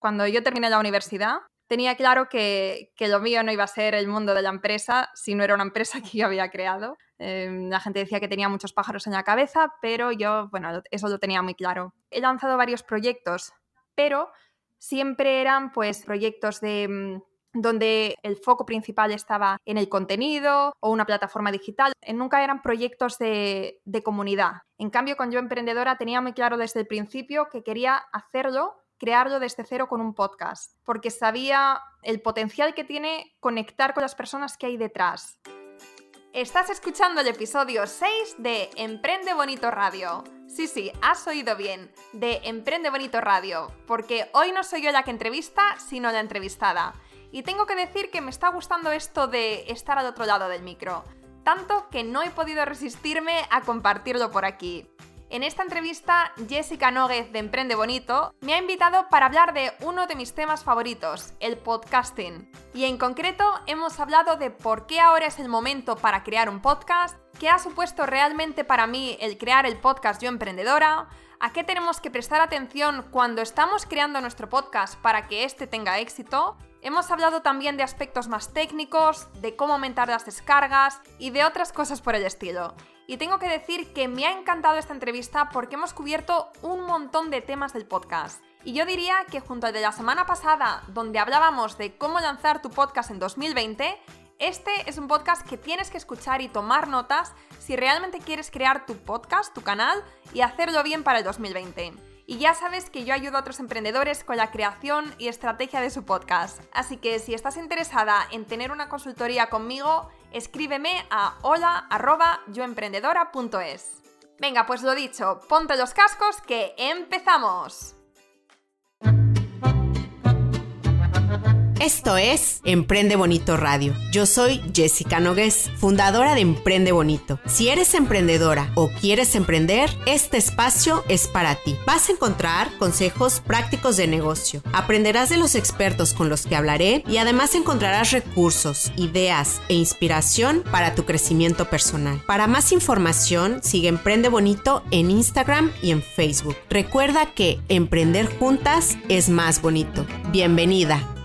Cuando yo terminé la universidad, tenía claro que, lo mío no iba a ser el mundo de la empresa si no era una empresa que yo había creado. Em, la gente decía que tenía muchos pájaros en la cabeza, pero yo, bueno, eso lo tenía muy claro. He lanzado varios proyectos, pero siempre eran pues proyectos de mm, donde el foco principal estaba en el contenido o una plataforma digital. Nunca eran proyectos de, de comunidad. En cambio, con Yo Emprendedora tenía muy claro desde el principio que quería hacerlo crearlo desde cero con un podcast, porque sabía el potencial que tiene conectar con las personas que hay detrás. Estás escuchando el episodio 6 de Emprende Bonito Radio. Sí, sí, has oído bien, de Emprende Bonito Radio, porque hoy no soy yo la que entrevista, sino la entrevistada. Y tengo que decir que me está gustando esto de estar al otro lado del micro, tanto que no he podido resistirme a compartirlo por aquí. En esta entrevista, Jessica Nóguez de Emprende Bonito me ha invitado para hablar de uno de mis temas favoritos, el podcasting. Y en concreto hemos hablado de por qué ahora es el momento para crear un podcast, qué ha supuesto realmente para mí el crear el podcast Yo Emprendedora, a qué tenemos que prestar atención cuando estamos creando nuestro podcast para que éste tenga éxito. Hemos hablado también de aspectos más técnicos, de cómo aumentar las descargas y de otras cosas por el estilo. Y tengo que decir que me ha encantado esta entrevista porque hemos cubierto un montón de temas del podcast. Y yo diría que junto al de la semana pasada, donde hablábamos de cómo lanzar tu podcast en 2020, este es un podcast que tienes que escuchar y tomar notas si realmente quieres crear tu podcast, tu canal y hacerlo bien para el 2020. Y ya sabes que yo ayudo a otros emprendedores con la creación y estrategia de su podcast. Así que si estás interesada en tener una consultoría conmigo, escríbeme a hola@yoemprendedora.es. Venga, pues lo dicho, ponte los cascos que empezamos. Esto es Emprende Bonito Radio. Yo soy Jessica Nogués, fundadora de Emprende Bonito. Si eres emprendedora o quieres emprender, este espacio es para ti. Vas a encontrar consejos prácticos de negocio, aprenderás de los expertos con los que hablaré y además encontrarás recursos, ideas e inspiración para tu crecimiento personal. Para más información, sigue Emprende Bonito en Instagram y en Facebook. Recuerda que emprender juntas es más bonito. Bienvenida.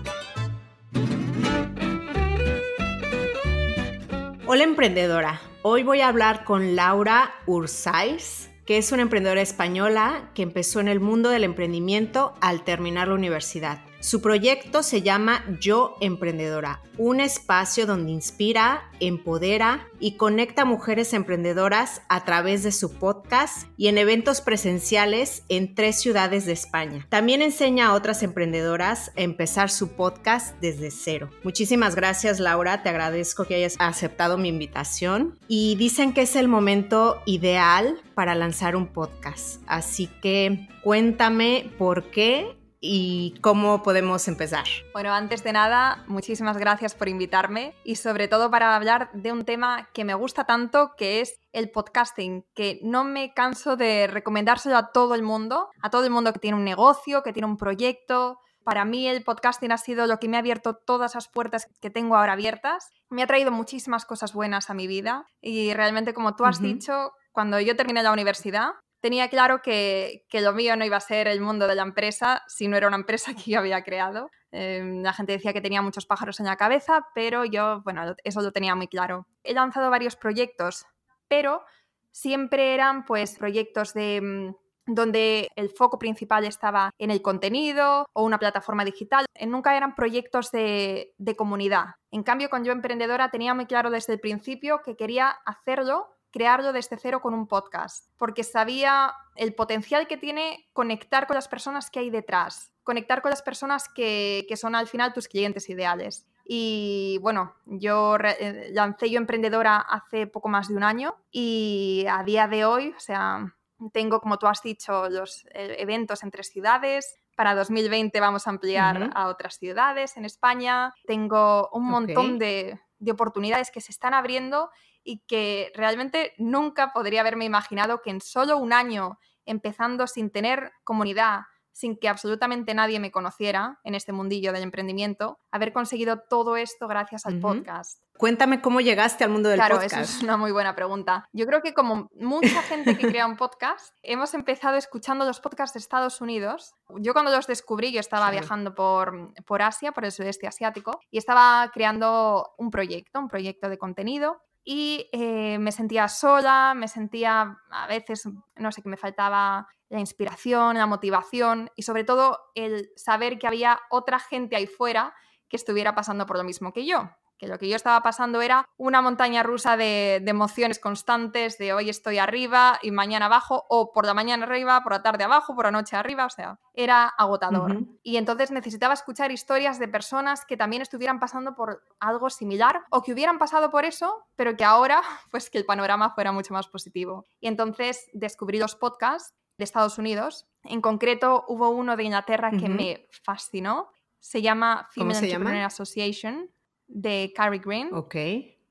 Hola emprendedora, hoy voy a hablar con Laura Ursais, que es una emprendedora española que empezó en el mundo del emprendimiento al terminar la universidad. Su proyecto se llama Yo Emprendedora, un espacio donde inspira, empodera y conecta mujeres emprendedoras a través de su podcast y en eventos presenciales en tres ciudades de España. También enseña a otras emprendedoras a empezar su podcast desde cero. Muchísimas gracias Laura, te agradezco que hayas aceptado mi invitación y dicen que es el momento ideal para lanzar un podcast. Así que cuéntame por qué y cómo podemos empezar. Bueno, antes de nada, muchísimas gracias por invitarme y sobre todo para hablar de un tema que me gusta tanto, que es el podcasting, que no me canso de recomendárselo a todo el mundo, a todo el mundo que tiene un negocio, que tiene un proyecto. Para mí el podcasting ha sido lo que me ha abierto todas las puertas que tengo ahora abiertas. Me ha traído muchísimas cosas buenas a mi vida y realmente, como tú has dicho, cuando yo terminé la universidad, tenía claro que, lo mío no iba a ser el mundo de la empresa si no era una empresa que yo había creado. Em, la gente decía que tenía muchos pájaros en la cabeza, pero yo, bueno, eso lo tenía muy claro. He lanzado varios proyectos, pero siempre eran pues proyectos de mm, donde el foco principal estaba en el contenido o una plataforma digital. Nunca eran proyectos de, de comunidad. En cambio, con Yo Emprendedora tenía muy claro desde el principio que quería hacerlo crearlo desde cero con un podcast, porque sabía el potencial que tiene conectar con las personas que hay detrás, conectar con las personas que, son al final tus clientes ideales. Y bueno, yo eh, lancé Yo Emprendedora hace poco más de un año y a día de hoy, o sea, tengo, como tú has dicho, los eh, eventos en tres ciudades. Para 2020 vamos a ampliar a otras ciudades en España. Tengo un montón de, de oportunidades que se están abriendo y que realmente nunca podría haberme imaginado que en solo un año, empezando sin tener comunidad, sin que absolutamente nadie me conociera en este mundillo del emprendimiento, haber conseguido todo esto gracias al podcast. Cuéntame cómo llegaste al mundo del podcast. Claro, eso es una muy buena pregunta. Yo creo que como mucha gente que crea un podcast, hemos empezado escuchando los podcasts de Estados Unidos. Yo cuando los descubrí, yo estaba viajando por, por Asia, por el sudeste asiático, y estaba creando un proyecto, un proyecto de contenido y eh, me sentía sola, me sentía a veces, no sé, que me faltaba la inspiración, la motivación y sobre todo el saber que había otra gente ahí fuera que estuviera pasando por lo mismo que yo que lo que yo estaba pasando era una montaña rusa de, emociones constantes, de hoy estoy arriba y mañana abajo, o por la mañana arriba, por la tarde abajo, por la noche arriba, o sea, era agotador. Y entonces necesitaba escuchar historias de personas que también estuvieran pasando por algo similar o que hubieran pasado por eso, pero que ahora, pues que el panorama fuera mucho más positivo. Y entonces descubrí los podcasts de Estados Unidos. En concreto, hubo uno de Inglaterra que me fascinó. Se llama Female Entrepreneur Association de Carrie Green. Ok.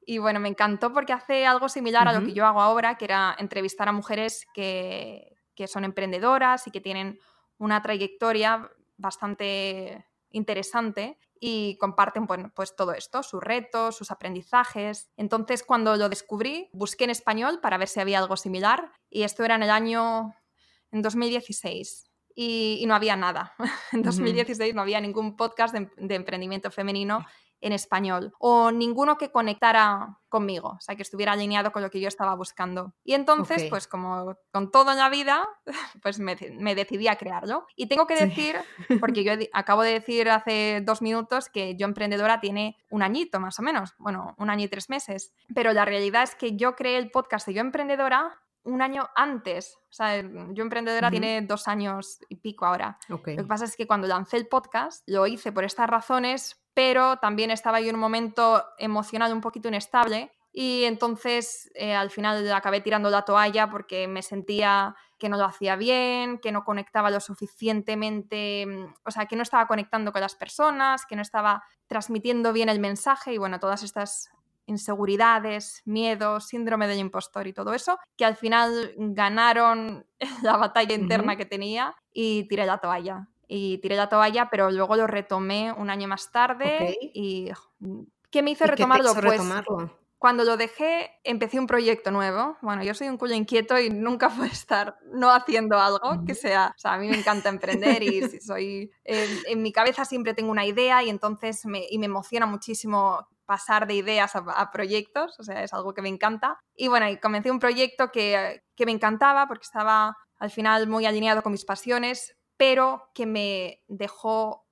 Y bueno, me encantó porque hace algo similar a lo que yo hago ahora, que era entrevistar a mujeres que, que son emprendedoras y que tienen una trayectoria bastante interesante y comparten pues todo esto, sus retos, sus aprendizajes. Entonces, cuando lo descubrí, busqué en español para ver si había algo similar y esto era en el año en 2016 y, no había nada. en 2016 no había ningún podcast de, de emprendimiento femenino en español o ninguno que conectara conmigo, o sea, que estuviera alineado con lo que yo estaba buscando. Y entonces, pues como con todo en la vida, pues me, decidí a crearlo. Y tengo que decir, porque yo acabo de decir hace dos minutos que yo emprendedora tiene un añito más o menos, bueno, un año y tres meses, pero la realidad es que yo creé el podcast de Yo Emprendedora un año antes. O sea, yo emprendedora tiene dos años y pico ahora. Lo que pasa es que cuando lancé el podcast lo hice por estas razones pero también estaba yo en un momento emocional un poquito inestable y entonces eh, al final acabé tirando la toalla porque me sentía que no lo hacía bien, que no conectaba lo suficientemente, mm, o sea, que no estaba conectando con las personas, que no estaba transmitiendo bien el mensaje y bueno, todas estas inseguridades, miedos, síndrome del impostor y todo eso, que al final ganaron la batalla interna que tenía y tiré la toalla y tiré la toalla, pero luego lo retomé un año más tarde y ¿qué me hizo retomarlo? pues cuando lo dejé empecé un proyecto nuevo. Bueno, yo soy un culo inquieto y nunca puedo estar no haciendo algo que sea, o sea, a mí me encanta emprender y soy en, mi cabeza siempre tengo una idea y entonces me, y me emociona muchísimo pasar de ideas a, proyectos, o sea, es algo que me encanta. Y bueno, y comencé un proyecto que, que me encantaba porque estaba al final muy alineado con mis pasiones, pero que me dejó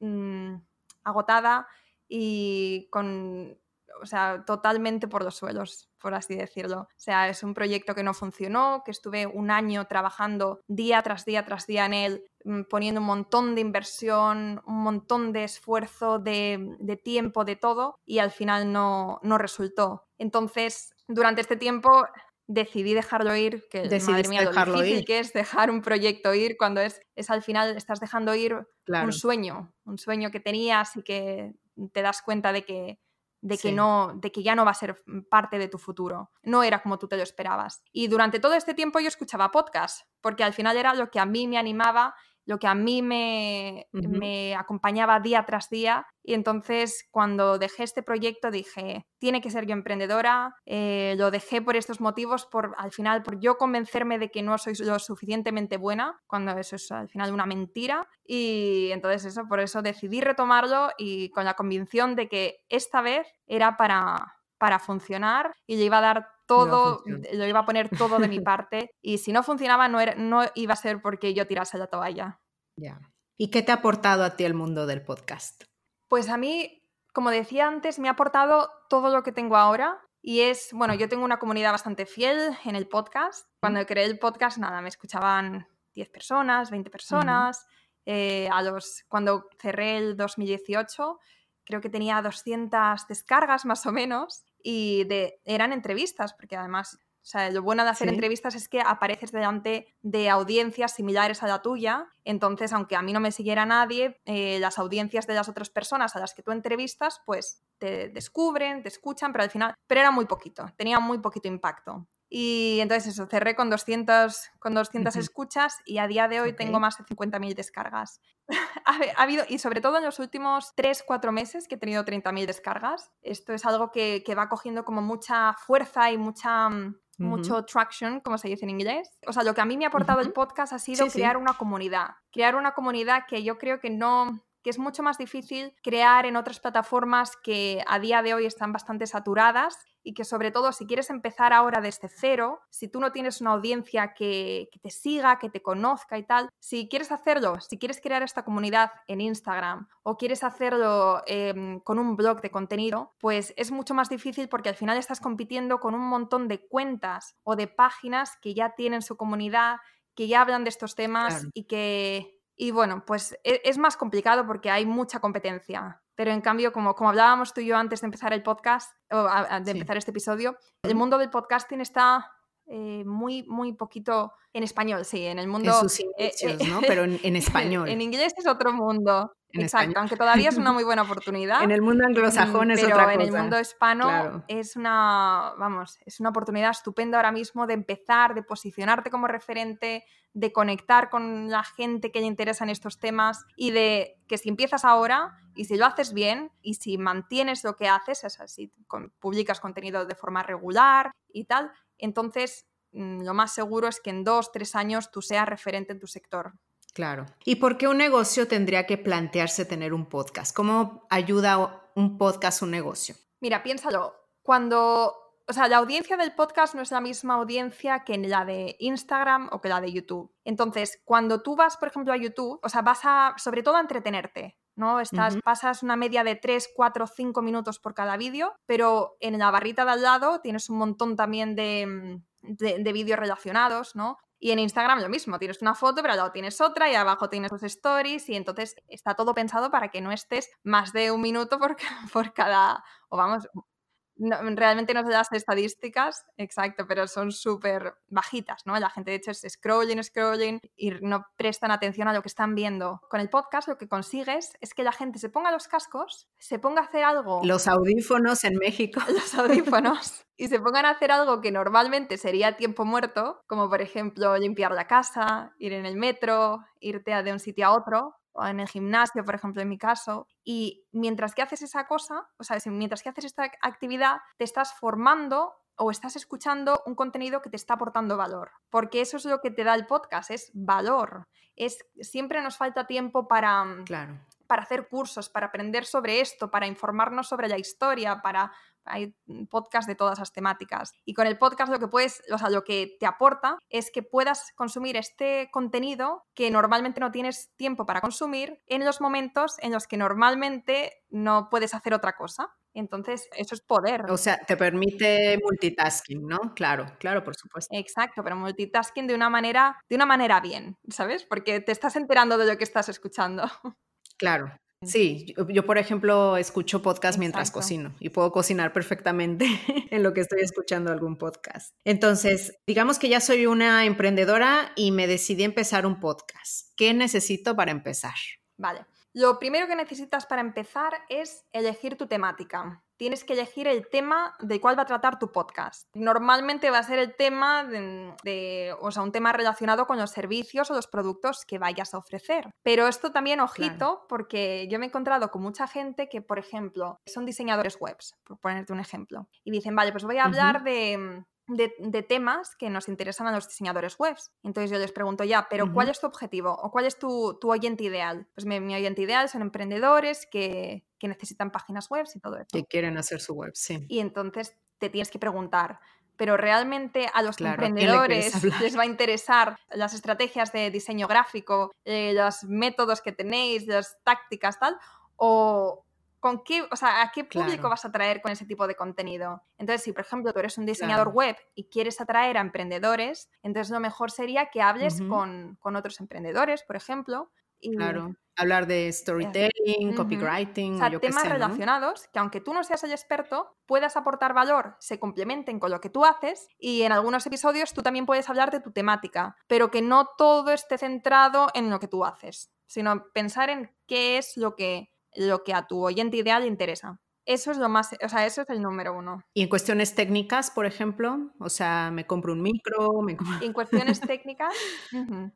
mm, agotada y con, o sea, totalmente por los suelos, por así decirlo. O sea, es un proyecto que no funcionó, que estuve un año trabajando día tras día tras día en él, mm, poniendo un montón de inversión, un montón de esfuerzo, de, de tiempo, de todo, y al final no, no resultó. Entonces, durante este tiempo decidí dejarlo ir, que madre mía, lo difícil que es dejar un proyecto ir cuando es, es al final estás dejando ir un sueño, un sueño que tenías y que te das cuenta de que de que no de que ya no va a ser parte de tu futuro. No era como tú te lo esperabas. Y durante todo este tiempo yo escuchaba podcast, porque al final era lo que a mí me animaba lo que a mí me, me, acompañaba día tras día. Y entonces cuando dejé este proyecto dije, tiene que ser yo emprendedora. Eh, lo dejé por estos motivos, por al final, por yo convencerme de que no soy lo suficientemente buena, cuando eso es al final una mentira. Y entonces eso, por eso decidí retomarlo y con la convicción de que esta vez era para, para funcionar y le iba a dar todo, lo iba a poner todo de mi parte y si no funcionaba no, era, no iba a ser porque yo tirase la toalla. Ya. ¿Y qué te ha aportado a ti el mundo del podcast? Pues a mí, como decía antes, me ha aportado todo lo que tengo ahora y es, bueno, yo tengo una comunidad bastante fiel en el podcast. Cuando creé el podcast, nada, me escuchaban 10 personas, 20 personas. Eh, a los, cuando cerré el 2018, creo que tenía 200 descargas más o menos y de, eran entrevistas, porque además, o sea, lo bueno de hacer entrevistas es que apareces delante de audiencias similares a la tuya, entonces aunque a mí no me siguiera nadie, eh, las audiencias de las otras personas a las que tú entrevistas, pues te descubren, te escuchan, pero al final, pero era muy poquito, tenía muy poquito impacto. Y entonces eso, cerré con 200, con 200 escuchas y a día de hoy tengo más de 50.000 descargas. ha, habido, y sobre todo en los últimos 3, 4 meses que he tenido 30.000 descargas. Esto es algo que, que, va cogiendo como mucha fuerza y mucha... Mm, mucho traction, como se dice en inglés. O sea, lo que a mí me ha aportado el podcast ha sido crear una comunidad. Crear una comunidad que yo creo que no, que es mucho más difícil crear en otras plataformas que a día de hoy están bastante saturadas y que sobre todo si quieres empezar ahora desde cero, si tú no tienes una audiencia que, te siga, que te conozca y tal, si quieres hacerlo, si quieres crear esta comunidad en Instagram o quieres hacerlo em, con un blog de contenido, pues es mucho más difícil porque al final estás compitiendo con un montón de cuentas o de páginas que ya tienen su comunidad, que ya hablan de estos temas y que y bueno, pues e, es más complicado porque hay mucha competencia. Pero en cambio, como, como hablábamos tú y yo antes de empezar el podcast, o de empezar este episodio, el mundo del podcasting está eh, muy, muy poquito en español, sí, en el mundo... En sus eh, inicios, ¿no? Pero en, español. en inglés es otro mundo. Exacto, aunque todavía es una muy buena oportunidad. en el mundo anglosajón es pero otra cosa. en el mundo hispano es una, vamos, es una oportunidad estupenda ahora mismo de empezar, de posicionarte como referente, de conectar con la gente que le interesan estos temas y de que si empiezas ahora y si lo haces bien y si mantienes lo que haces, es así, publicas contenido de forma regular y tal, entonces mm, lo más seguro es que en dos, tres años tú seas referente en tu sector. Claro. ¿Y por qué un negocio tendría que plantearse tener un podcast? ¿Cómo ayuda un podcast a un negocio? Mira, piénsalo. Cuando, o sea, la audiencia del podcast no es la misma audiencia que la de Instagram o que la de YouTube. Entonces, cuando tú vas, por ejemplo, a YouTube, o sea, vas a, sobre todo a entretenerte, ¿no? Estás, Pasas una media de 3, 4, 5 minutos por cada vídeo, pero en la barrita de al lado tienes un montón también de, de, de vídeos relacionados, ¿no? Y en Instagram lo mismo, tienes una foto, pero al lado tienes otra y abajo tienes los stories y entonces está todo pensado para que no estés más de un minuto por, por cada, o vamos, realmente no sé las estadísticas, exacto, pero son súper bajitas, ¿no? La gente de hecho es scrolling, scrolling y no prestan atención a lo que están viendo. Con el podcast lo que consigues es que la gente se ponga los cascos, se ponga a hacer algo... Los audífonos en México. Los audífonos. y se pongan a hacer algo que normalmente sería tiempo muerto, como por ejemplo limpiar la casa, ir en el metro, irte de un sitio a otro, o en el gimnasio, por ejemplo, en mi caso. Y mientras que haces esa cosa, o sea, mientras que haces esta actividad, te estás formando o estás escuchando un contenido que te está aportando valor, porque eso es lo que te da el podcast, es valor. Es siempre nos falta tiempo para mm, claro. para hacer cursos, para aprender sobre esto, para informarnos sobre la historia, para hay podcast de todas las temáticas. Y con el podcast lo que puedes, o sea, lo que te aporta es que puedas consumir este contenido que normalmente no tienes tiempo para consumir en los momentos en los que normalmente no puedes hacer otra cosa. Entonces, eso es poder. O sea, te permite multitasking, ¿no? Claro, claro, por supuesto. Exacto, pero multitasking de una manera, de una manera bien, ¿sabes? Porque te estás enterando de lo que estás escuchando. Claro, Sí, yo, por ejemplo escucho podcast mientras cocino y puedo cocinar perfectamente en lo que estoy escuchando algún podcast. Entonces, digamos que ya soy una emprendedora y me decidí empezar un podcast. ¿Qué necesito para empezar? Vale. Lo primero que necesitas para empezar es elegir tu temática. Tienes que elegir el tema de cuál va a tratar tu podcast. Normalmente va a ser el tema de, o sea, un tema relacionado con los servicios o los productos que vayas a ofrecer. Pero esto también, ojito, porque yo me he encontrado con mucha gente que, por ejemplo, son diseñadores webs, por ponerte un ejemplo, y dicen, vale, pues voy a hablar de de, temas que nos interesan a los diseñadores webs. Entonces yo les pregunto ya, pero ¿cuál es tu objetivo o cuál es tu, oyente ideal? Pues mi, oyente ideal son emprendedores que, necesitan páginas web y todo eso. Que quieren hacer su web, sí. Y entonces te tienes que preguntar, pero realmente a los emprendedores les va a interesar las estrategias de diseño gráfico, eh, los métodos que tenéis, las tácticas, tal, o, con qué, o sea, a qué público vas a atraer con ese tipo de contenido. Entonces, si por ejemplo tú eres un diseñador web y quieres atraer a emprendedores, entonces lo mejor sería que hables con, otros emprendedores, por ejemplo. Y, claro, hablar de storytelling, copywriting, o sea, temas relacionados que aunque tú no seas el experto, puedas aportar valor, se complementen con lo que tú haces y en algunos episodios tú también puedes hablar de tu temática, pero que no todo esté centrado en lo que tú haces, sino pensar en qué es lo que lo que a tu oyente ideal le interesa. Eso es lo más, o sea, eso es el número uno. Y en cuestiones técnicas, por ejemplo, o sea, me compro un micro, me En cuestiones técnicas,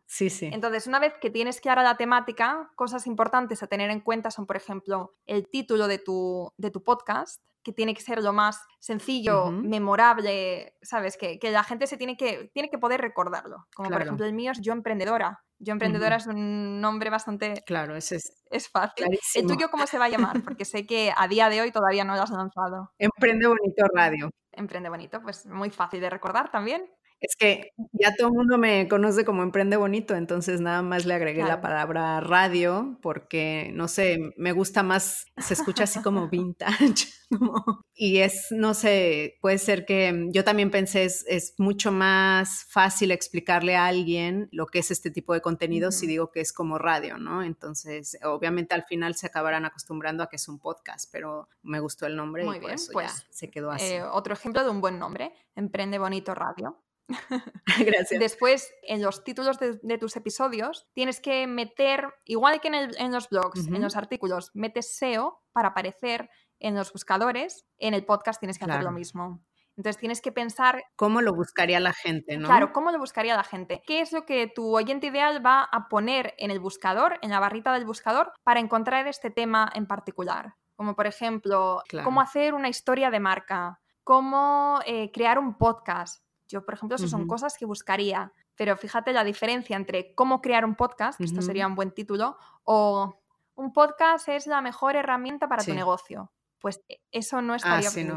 sí, sí. Entonces, una vez que tienes clara la temática, cosas importantes a tener en cuenta son, por ejemplo, el título de tu, de tu podcast, que tiene que ser lo más sencillo, memorable, ¿sabes? Que, que, la gente se tiene que, tiene que poder recordarlo. Como por ejemplo el mío es Yo Emprendedora. Yo Emprendedora es un nombre bastante... Claro, ese es... Es fácil. ¿El tuyo cómo se va a llamar? Porque sé que a día de hoy todavía no lo has lanzado. Emprende Bonito Radio. Emprende Bonito, pues muy fácil de recordar también. Es que ya todo el mundo me conoce como Emprende Bonito, entonces nada más le agregué la palabra radio porque, no sé, me gusta más, se escucha así como vintage. y es, no sé, puede ser que yo también pensé, es, es, mucho más fácil explicarle a alguien lo que es este tipo de contenido si digo que es como radio, ¿no? Entonces, obviamente al final se acabarán acostumbrando a que es un podcast, pero me gustó el nombre y por eso pues, se quedó así. Eh, otro ejemplo de un buen nombre, Emprende Bonito Radio. Gracias. Después, en los títulos de, tus episodios, tienes que meter, igual que en, los blogs, en los artículos, metes SEO para aparecer en los buscadores. En el podcast tienes que hacer lo mismo. Entonces tienes que pensar... ¿Cómo lo buscaría la gente, no? Claro, ¿cómo lo buscaría la gente? ¿Qué es lo que tu oyente ideal va a poner en el buscador, en la barrita del buscador, para encontrar este tema en particular? Como por ejemplo, cómo hacer una historia de marca, cómo eh, crear un podcast. Yo, por ejemplo, esas son cosas que buscaría. Pero fíjate la diferencia entre cómo crear un podcast, que esto sería un buen título, o un podcast es la mejor herramienta para tu negocio. Pues e, eso no estaría ah, sí,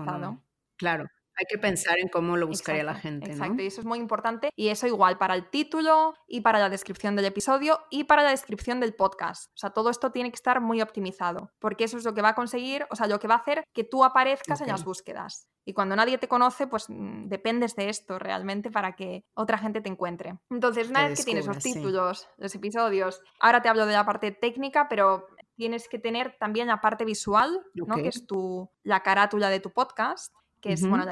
Claro. Hay que pensar en cómo lo buscaría la gente. Exacto, y eso es muy importante. Y eso igual para el título y para la descripción del episodio y para la descripción del podcast. O sea, todo esto tiene que estar muy optimizado, porque eso es lo que va a conseguir, o sea, lo que va a hacer que tú aparezcas en las búsquedas. Y cuando nadie te conoce, pues mm, dependes de esto realmente para que otra gente te encuentre. Entonces, una vez que tienes los títulos, los episodios, ahora te hablo de la parte técnica, pero tienes que tener también la parte visual, ¿no? Que es tu, la carátula de tu podcast, que es, bueno,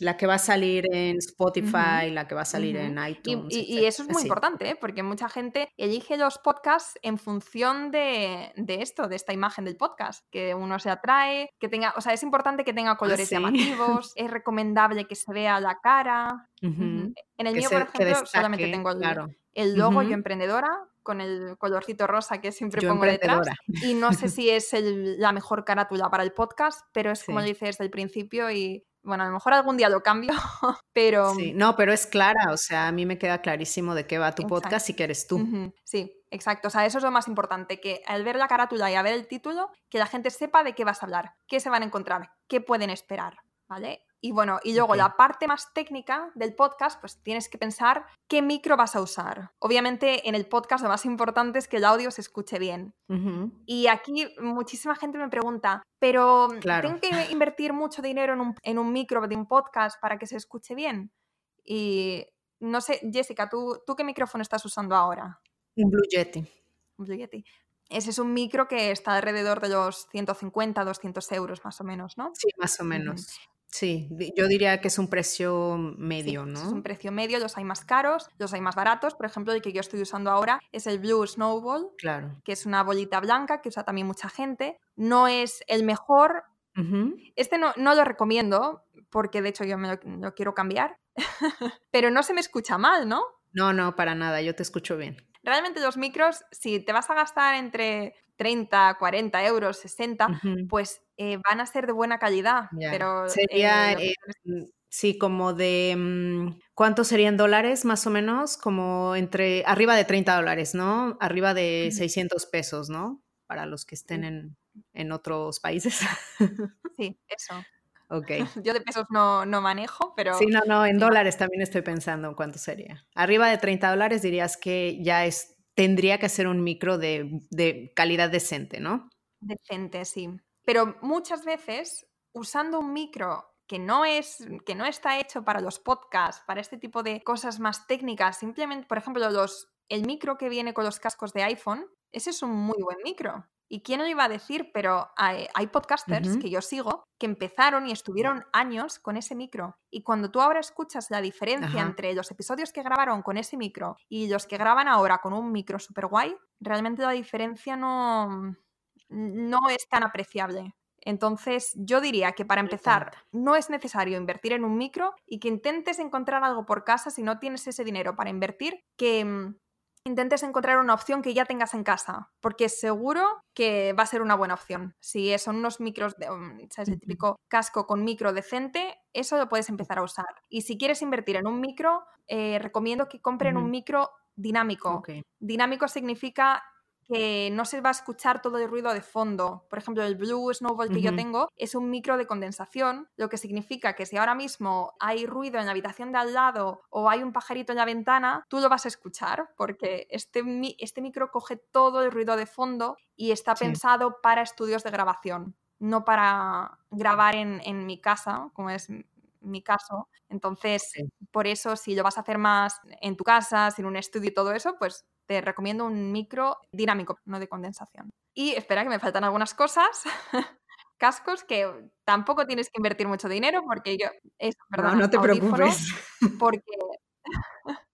la que va a salir en Spotify, la que va a salir en iTunes. Y, eso es muy importante, ¿eh? porque mucha gente elige los podcasts en función de, esto, de esta imagen del podcast, que uno se atrae, que tenga, o sea, es importante que tenga ah, colores llamativos, es recomendable que se vea la cara. En el mío, por ejemplo, solamente tengo el, el logo Yo Emprendedora con el colorcito rosa que siempre pongo detrás. Y no sé si es la mejor carátula para el podcast, pero es como dice desde el principio y bueno, a lo mejor algún día lo cambio, pero... Sí, no, pero es clara, o sea, a mí me queda clarísimo de qué va tu podcast y que eres tú. Sí, exacto, o sea, eso es lo más importante, que al ver la carátula y a ver el título, que la gente sepa de qué vas a hablar, qué se van a encontrar, qué pueden esperar, ¿vale? Y bueno, y luego la parte más técnica del podcast, pues tienes que pensar qué micro vas a usar. Obviamente en el podcast lo más importante es que el audio se escuche bien. Y aquí muchísima gente me pregunta, pero ¿tengo que invertir mucho dinero en un, en un, micro de un podcast para que se escuche bien? Y no sé, Jessica, ¿tú, ¿tú qué micrófono estás usando ahora? Un Blue Yeti. Un Blue Yeti. Ese es un micro que está alrededor de los 150, 200 euros más o menos, ¿no? Sí, más o menos. Sí, yo diría que es un precio medio, ¿no? Es un precio medio, los hay más caros, los hay más baratos. Por ejemplo, el que yo estoy usando ahora es el Blue Snowball, claro. que es una bolita blanca que usa también mucha gente. No es el mejor. Este no, no, lo recomiendo, porque de hecho yo me lo quiero cambiar. Pero no se me escucha mal, ¿no? No, no, para nada, yo te escucho bien. Realmente los micros, si te vas a gastar entre 30, 40 euros, 60, pues eh, van a ser de buena calidad. Pero, Sería, eh, mm, sí, como de, mm, ¿cuántos serían dólares más o menos? Como entre, arriba de 30 dólares, ¿no? Arriba de 600 pesos, ¿no? Para los que estén en, en otros países. Sí, eso. Ok. Yo de pesos no, no, manejo, pero... Sí, no, no, en dólares también estoy pensando en cuánto sería. Arriba de 30 dólares dirías que ya es tendría que ser un micro de, calidad decente, ¿no? Decente, sí. Pero muchas veces, usando un micro que no es que no está hecho para los podcasts, para este tipo de cosas más técnicas, simplemente, por ejemplo, los el micro que viene con los cascos de iPhone, ese es un muy buen micro. ¿Y quién lo iba a decir? Pero hay, podcasters que yo sigo que empezaron y estuvieron años con ese micro. Y cuando tú ahora escuchas la diferencia entre los episodios que grabaron con ese micro y los que graban ahora con un micro super guay, realmente la diferencia no, no es tan apreciable. Entonces, yo diría que para empezar, no es necesario invertir en un micro y que intentes encontrar algo por casa si no tienes ese dinero para invertir, que mm, intentes encontrar una opción que ya tengas en casa, porque seguro que va a ser una buena opción. Si son unos micros, de, mm, ¿sabes? El típico casco con micro decente, eso lo puedes empezar a usar. Y si quieres invertir en un micro, eh, recomiendo que compren un micro dinámico. Dinámico significa que no se va a escuchar todo el ruido de fondo. Por ejemplo, el Blue Snowball que yo tengo es un micro de condensación, lo que significa que si ahora mismo hay ruido en la habitación de al lado o hay un pajarito en la ventana, tú lo vas a escuchar porque este, este micro coge todo el ruido de fondo y está pensado para estudios de grabación, no para grabar en, en mi casa, como es mi caso. Entonces, por eso, si lo vas a hacer más en tu casa, sin un estudio y todo eso, pues te recomiendo un micro dinámico, no de condensación. Y espera que me faltan algunas cosas. Cascos que tampoco tienes que invertir mucho dinero porque yo... Eso, perdón, no, no te preocupes. Porque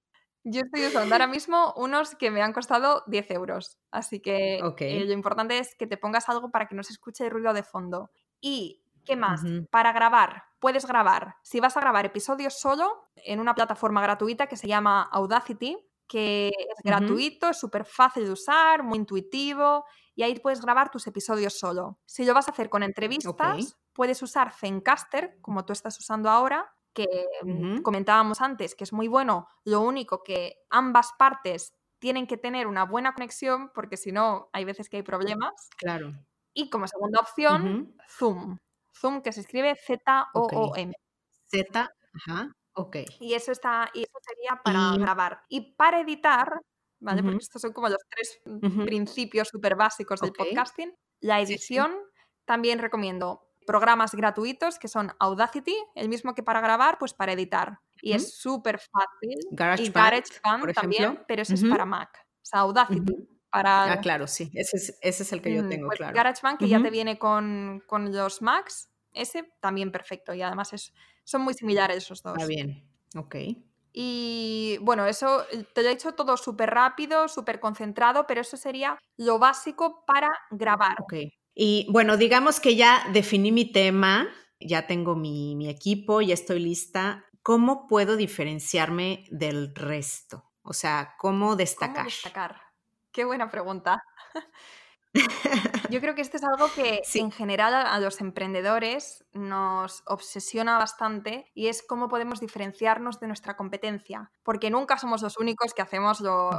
yo estoy usando ahora mismo unos que me han costado 10 euros. Así que eh, lo importante es que te pongas algo para que no se escuche el ruido de fondo. Y, ¿qué más? Para grabar, puedes grabar. Si vas a grabar episodios solo en una plataforma gratuita que se llama Audacity, que es gratuito, es súper fácil de usar, muy intuitivo y ahí puedes grabar tus episodios solo. Si lo vas a hacer con entrevistas, puedes usar Zencaster, como tú estás usando ahora, que mm, comentábamos antes, que es muy bueno. Lo único que ambas partes tienen que tener una buena conexión, porque si no, hay veces que hay problemas. Claro. Y como segunda opción, Zoom. Zoom, que se escribe Z-O-O-M. Z, ajá. Ok. Y eso, está, y eso sería para grabar. Y para editar, ¿vale? Porque estos son como los tres principios súper básicos del podcasting. La edición, también recomiendo programas gratuitos que son Audacity, el mismo que para grabar, pues para editar. Y es súper fácil. GarageBand, y GarageBand también, pero ese es para Mac. O sea, Audacity. Para... Ah, claro, sí, ese es, ese es el que yo mm, tengo, pues claro. GarageBand, que ya te viene con, con los Macs, ese también perfecto. Y además es, son muy similares esos dos. Está bien, ok. Y bueno, eso eh, te lo he hecho todo súper rápido, súper concentrado, pero eso sería lo básico para grabar. Ok. Y bueno, digamos que ya definí mi tema, ya tengo mi, mi equipo, ya estoy lista. ¿Cómo puedo diferenciarme del resto? O sea, ¿cómo destacar? ¿Cómo destacar? Qué buena pregunta. Yo creo que esto es algo que en general a los emprendedores nos obsesiona bastante y es cómo podemos diferenciarnos de nuestra competencia, porque nunca somos los únicos que hacemos lo,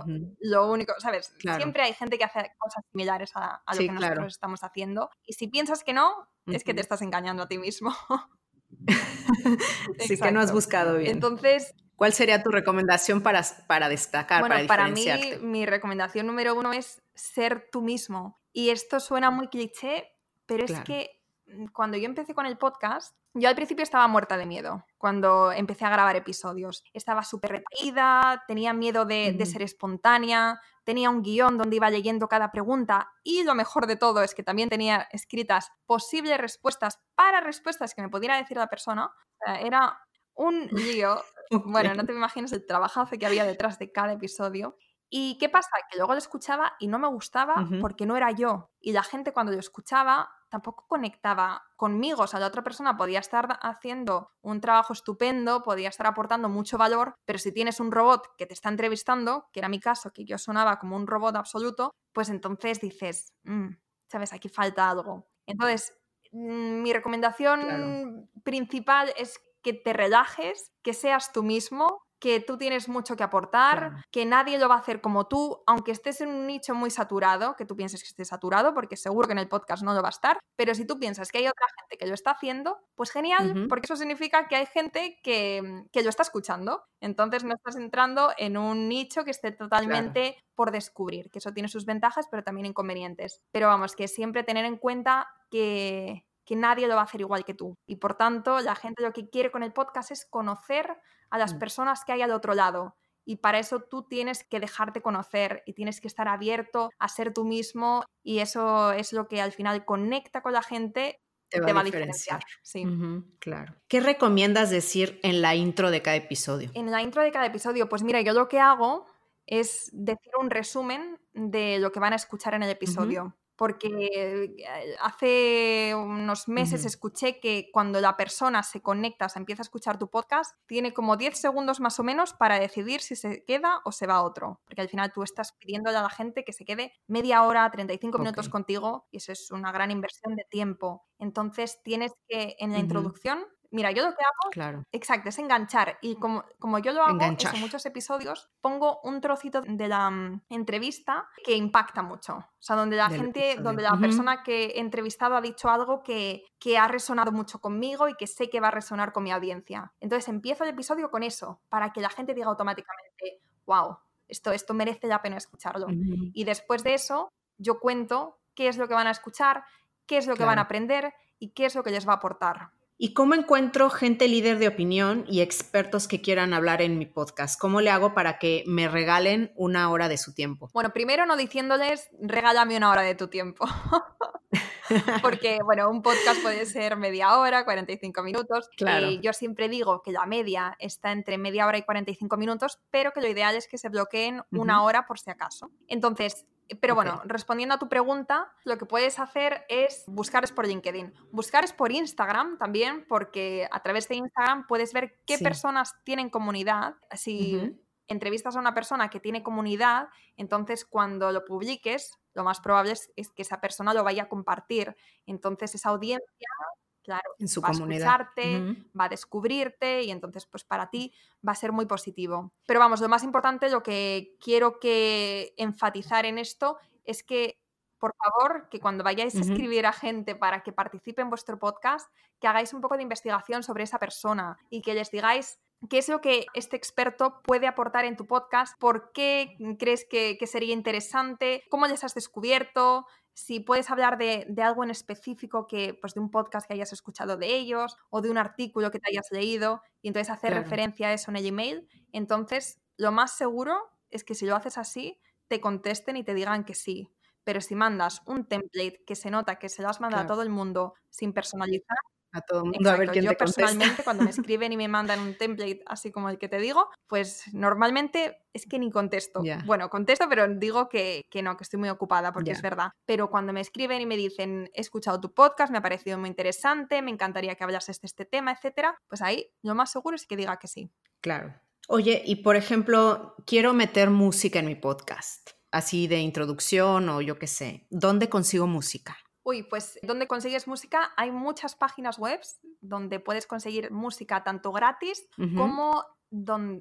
único, ¿sabes? Siempre hay gente que hace cosas similares a, lo que nosotros estamos haciendo y si piensas que no, es que te estás engañando a ti mismo. sí que no has buscado bien. Entonces, ¿Cuál sería tu recomendación para, para destacar, bueno, para, mí, mi recomendación número uno es ser tú mismo. Y esto suena muy cliché, pero es que mm, cuando yo empecé con el podcast, yo al principio estaba muerta de miedo cuando empecé a grabar episodios. Estaba súper retraída, tenía miedo de, de, ser espontánea, tenía un guion donde iba leyendo cada pregunta y lo mejor de todo es que también tenía escritas posibles respuestas para respuestas que me pudiera decir la persona. era un lío. Bueno, no te imaginas el trabajazo que había detrás de cada episodio. ¿Y qué pasa? Que luego lo escuchaba y no me gustaba porque no era yo. Y la gente cuando lo escuchaba tampoco conectaba conmigo. O sea, la otra persona podía estar haciendo un trabajo estupendo, podía estar aportando mucho valor, pero si tienes un robot que te está entrevistando, que era mi caso, que yo sonaba como un robot absoluto, pues entonces dices, mm, sabes, aquí falta algo. Entonces, mm, mi recomendación principal es que te relajes, que seas tú mismo, que tú tienes mucho que aportar, que nadie lo va a hacer como tú, aunque estés en un nicho muy saturado, que tú pienses que esté saturado, porque seguro que en el podcast no lo va a estar, pero si tú piensas que hay otra gente que lo está haciendo, pues genial, porque eso significa que hay gente que, lo está escuchando. Entonces no estás entrando en un nicho que esté totalmente por descubrir, que eso tiene sus ventajas, pero también inconvenientes. Pero vamos, que siempre tener en cuenta que que nadie lo va a hacer igual que tú. Y por tanto, la gente lo que quiere con el podcast es conocer a las mm. personas que hay al otro lado. Y para eso tú tienes que dejarte conocer y tienes que estar abierto a ser tú mismo y eso es lo que al final conecta con la gente te va, a diferenciar. Sí. claro. ¿Qué recomiendas decir en la intro de cada episodio? En la intro de cada episodio, pues mira, yo lo que hago es decir un resumen de lo que van a escuchar en el episodio. Porque eh, hace unos meses escuché que cuando la persona se conecta, se empieza a escuchar tu podcast, tiene como 10 segundos más o menos para decidir si se queda o se va a otro, porque al final tú estás pidiéndole a la gente que se quede media hora, 35 minutos contigo y eso es una gran inversión de tiempo. Entonces tienes que en la introducción Mira, yo lo que hago, claro. exacto, es enganchar. Y como, como yo lo hago en muchos episodios, pongo un trocito de la mm, entrevista que impacta mucho. O sea, donde la gente, donde la persona que he entrevistado ha dicho algo que, que ha resonado mucho conmigo y que sé que va a resonar con mi audiencia. Entonces empiezo el episodio con eso, para que la gente diga automáticamente, wow, esto, esto merece la pena escucharlo. Y después de eso, yo cuento qué es lo que van a escuchar, qué es lo que van a aprender y qué es lo que les va a aportar. ¿Y cómo encuentro gente líder de opinión y expertos que quieran hablar en mi podcast? ¿Cómo le hago para que me regalen una hora de su tiempo? Bueno, primero no diciéndoles, regálame una hora de tu tiempo. Porque, bueno, un podcast puede ser media hora, 45 minutos. Claro. Y yo siempre digo que la media está entre media hora y 45 minutos, pero que lo ideal es que se bloqueen una hora por si acaso. Entonces, pero bueno, respondiendo a tu pregunta, lo que puedes hacer es buscar es por LinkedIn. Buscar es por Instagram también, porque a través de Instagram puedes ver qué personas tienen comunidad. Si entrevistas a una persona que tiene comunidad, entonces cuando lo publiques, lo más probable es, es, que esa persona lo vaya a compartir. Entonces esa audiencia claro, en su va comunidad. a escucharte, va a descubrirte y entonces pues para ti va a ser muy positivo. Pero vamos, lo más importante, lo que quiero que enfatizar en esto es que por favor, que cuando vayáis a escribir a gente para que participe en vuestro podcast, que hagáis un poco de investigación sobre esa persona y que les digáis qué es lo que este experto puede aportar en tu podcast, por qué crees que, que sería interesante, cómo les has descubierto, si puedes hablar de, algo en específico que, pues de un podcast que hayas escuchado de ellos o de un artículo que te hayas leído y entonces hacer referencia a eso en el email, entonces lo más seguro es que si lo haces así, te contesten y te digan que sí. Pero si mandas un template que se nota que se lo has mandado a todo el mundo sin personalizar, a todo el mundo a ver quién Yo personalmente cuando me escriben y me mandan un template así como el que te digo, pues normalmente es que ni contesto. Bueno, contesto, pero digo que, que, no, que estoy muy ocupada porque es verdad. Pero cuando me escriben y me dicen, he escuchado tu podcast, me ha parecido muy interesante, me encantaría que hablases de este tema, etcétera, pues ahí lo más seguro es que diga que sí. Claro. Oye, y por ejemplo, quiero meter música en mi podcast, así de introducción o yo qué sé. ¿Dónde consigo música? Uy, pues ¿dónde consigues música? Hay muchas páginas web donde puedes conseguir música tanto gratis como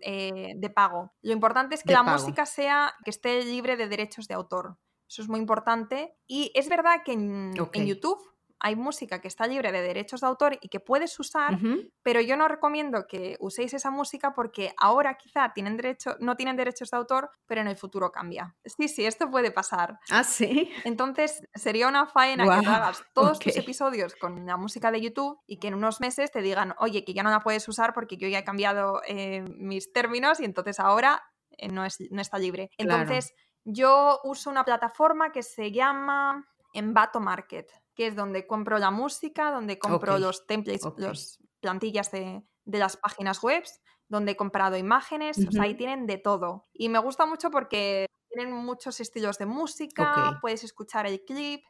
eh, de pago. Lo importante es que la música sea que esté libre de derechos de autor. Eso es muy importante. Y es verdad que en YouTube hay música que está libre de derechos de autor y que puedes usar, pero yo no recomiendo que uséis esa música porque ahora quizá tienen derecho, no tienen derechos de autor, pero en el futuro cambia. Sí, sí, esto puede pasar. Ah, sí. Entonces sería una faena que hagas todos tus episodios con la música de YouTube y que en unos meses te digan, oye, que ya no la puedes usar porque yo ya he cambiado eh, mis términos y entonces ahora eh, no, es, no está libre. Entonces, yo uso una plataforma que se llama Envato Market que es donde compro la música, donde compro los templates, las plantillas de, las páginas web, donde he comprado imágenes, o sea, ahí tienen de todo. Y me gusta mucho porque tienen muchos estilos de música, puedes escuchar el clip,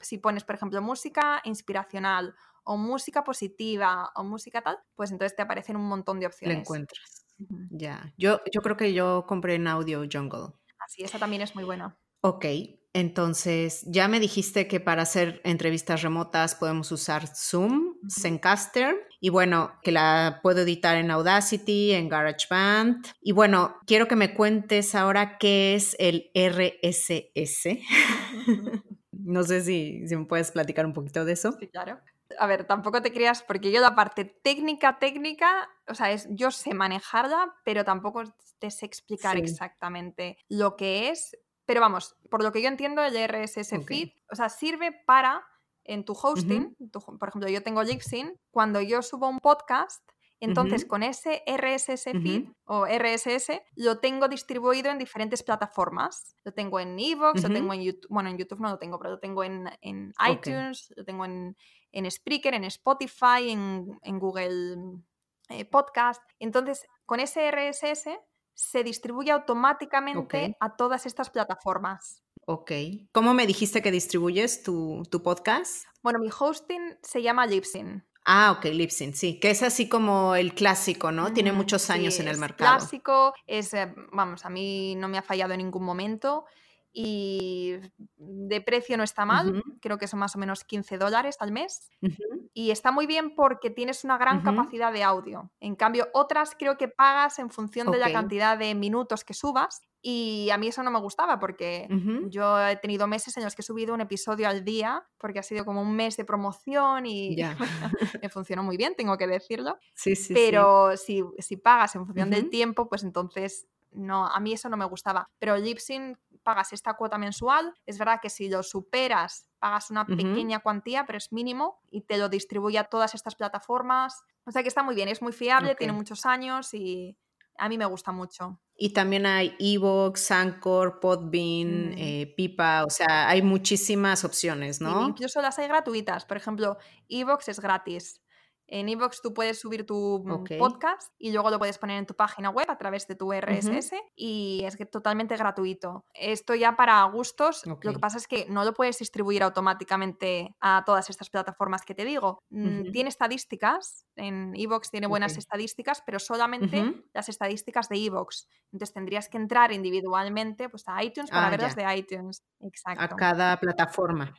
si pones, por ejemplo, música inspiracional o música positiva o música tal, pues entonces te aparecen un montón de opciones. Lo encuentras. Ya, yo, yo creo que yo compré en Audio Jungle. Así, esa también es muy buena. Ok, entonces, ya me dijiste que para hacer entrevistas remotas podemos usar Zoom, Zencaster, y bueno, que la puedo editar en Audacity, en GarageBand. Y bueno, quiero que me cuentes ahora qué es el RSS. no sé si, si me puedes platicar un poquito de eso. Sí, claro. A ver, tampoco te creas, porque yo la parte técnica, técnica, o sea, es, yo sé manejarla, pero tampoco te sé explicar exactamente lo que es pero vamos, por lo que yo entiendo, el RSS feed, o sea, sirve para en tu hosting, por ejemplo, yo tengo Libsyn, cuando yo subo un podcast, entonces con ese RSS feed o RSS lo tengo distribuido en diferentes plataformas. Lo tengo en Evox, lo tengo en YouTube, bueno, en YouTube no lo tengo, pero lo tengo en, iTunes, lo tengo en, en, Spreaker, en Spotify, en, Google eh, Podcast. Entonces, con ese RSS se distribuye automáticamente a todas estas plataformas. Ok. ¿Cómo me dijiste que distribuyes tu, tu podcast? Bueno, mi hosting se llama Libsyn. Ah, ok, Libsyn, sí, que es así como el clásico, ¿no? Tiene muchos años en el mercado. Clásico, es, eh, vamos, a mí no me ha fallado en ningún momento y de precio no está mal, creo que son más o menos 15 dólares al mes. Y está muy bien porque tienes una gran capacidad de audio. En cambio, otras creo que pagas en función de la cantidad de minutos que subas. Y a mí eso no me gustaba porque yo he tenido meses en los que he subido un episodio al día porque ha sido como un mes de promoción y me funcionó muy bien, tengo que decirlo. Sí, sí, Pero Si, si pagas en función del tiempo, pues entonces no, a mí eso no me gustaba. Pero Libsyn pagas esta cuota mensual. Es verdad que si lo superas, pagas una pequeña cuantía, pero es mínimo y te lo distribuye a todas estas plataformas. O sea que está muy bien, es muy fiable, tiene muchos años y a mí me gusta mucho. Y también hay Evox, Anchor, Podbean, mm. eh, Pipa, o sea, hay muchísimas opciones, ¿no? incluso las hay gratuitas. Por ejemplo, Evox es gratis. En Evox tú puedes subir tu mm, podcast y luego lo puedes poner en tu página web a través de tu RSS y es totalmente gratuito. Esto ya para gustos, lo que pasa es que no lo puedes distribuir automáticamente a todas estas plataformas que te digo. Mm, tiene estadísticas, en Evox tiene buenas estadísticas, pero solamente las estadísticas de Evox. Entonces tendrías que entrar individualmente pues, a iTunes para ah, ver las de iTunes. Exacto. A cada plataforma.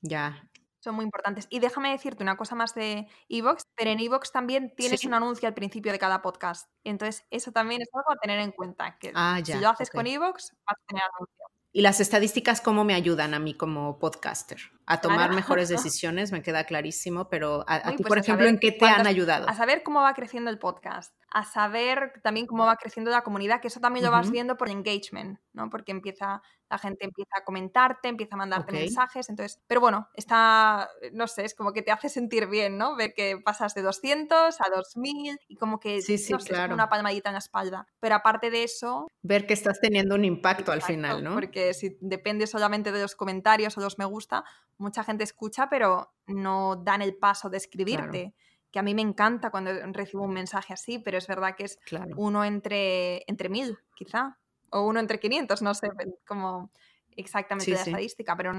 Ya, son muy importantes. Y déjame decirte una cosa más de Evox, pero en Evox también tienes un anuncio al principio de cada podcast. Entonces, eso también es algo a tener en cuenta, que ah, si lo haces con Evox, vas a tener anuncio. ¿Y las estadísticas cómo me ayudan a mí como podcaster? A tomar mejores decisiones, me queda clarísimo, pero a, ti, pues por ejemplo, ¿en qué te han ayudado? A saber cómo va creciendo el podcast, a saber también cómo va creciendo la comunidad, que eso también lo vas viendo por engagement, ¿no? Porque empieza, la gente empieza a comentarte, empieza a mandarte mensajes, entonces, pero bueno, está, no sé, es como que te hace sentir bien, ¿no? Ver que pasas de 200 a 2000 y como que sí, sí, claro. es una palmadita en la espalda. Pero aparte de eso... Ver que estás teniendo un impacto al final, ¿no? Porque si depende solamente de los comentarios o los me gusta, mucha gente escucha, pero no dan el paso de escribirte que a mí me encanta cuando recibo un mensaje así, pero es verdad que es uno entre, entre mil, quizá, o uno entre 500, no sé como exactamente la estadística, pero